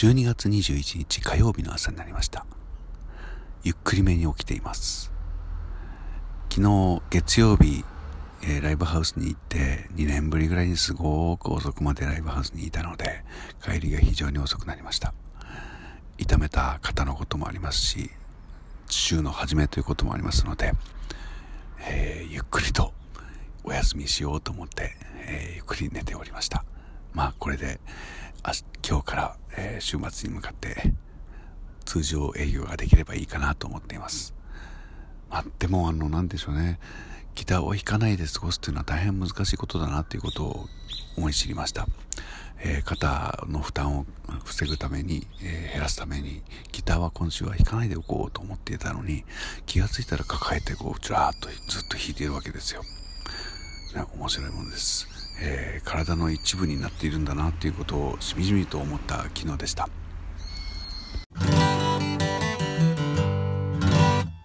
12月21日火曜日の朝になりました。ゆっくりめに起きています。昨日月曜日、えー、ライブハウスに行って2年ぶりぐらいにすごく遅くまでライブハウスにいたので帰りが非常に遅くなりました。痛めた方のこともありますし週の初めということもありますので、えー、ゆっくりとお休みしようと思って、えー、ゆっくり寝ておりました。まあこれで今日から、え、週末に向かって通常営業ができればいいかなと思っています。まあ、でもあの何でしょうね。ギターを弾かないで過ごすっていうのは大変難しいことだなということを思い知りました、えー、肩の負担を防ぐために、えー、減らすためにギターは今週は弾かないでおこうと思っていたのに気が付いたら抱えてこうちらーっとずっと弾いているわけですよ、ね、面白いものです。えー、体の一部になっているんだなということをしみじみと思った昨日でした。